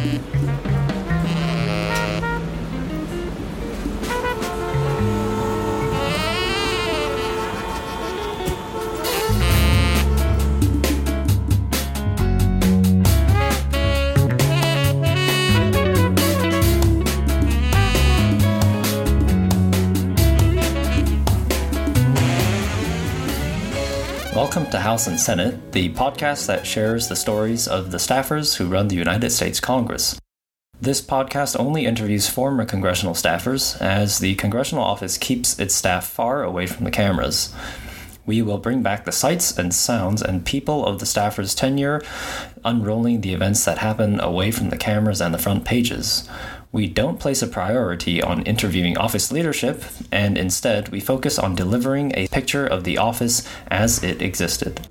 Thank you. Welcome to House and Senate, the podcast that shares the stories of the staffers who run the United States Congress. This podcast only interviews former congressional staffers, as the congressional office keeps its staff far away from the cameras. We will bring back the sights and sounds and people of the staffers' tenure, unrolling the events that happen away from the cameras and the front pages. We don't place a priority on interviewing office leadership, and instead we focus on delivering a picture of the office as it existed.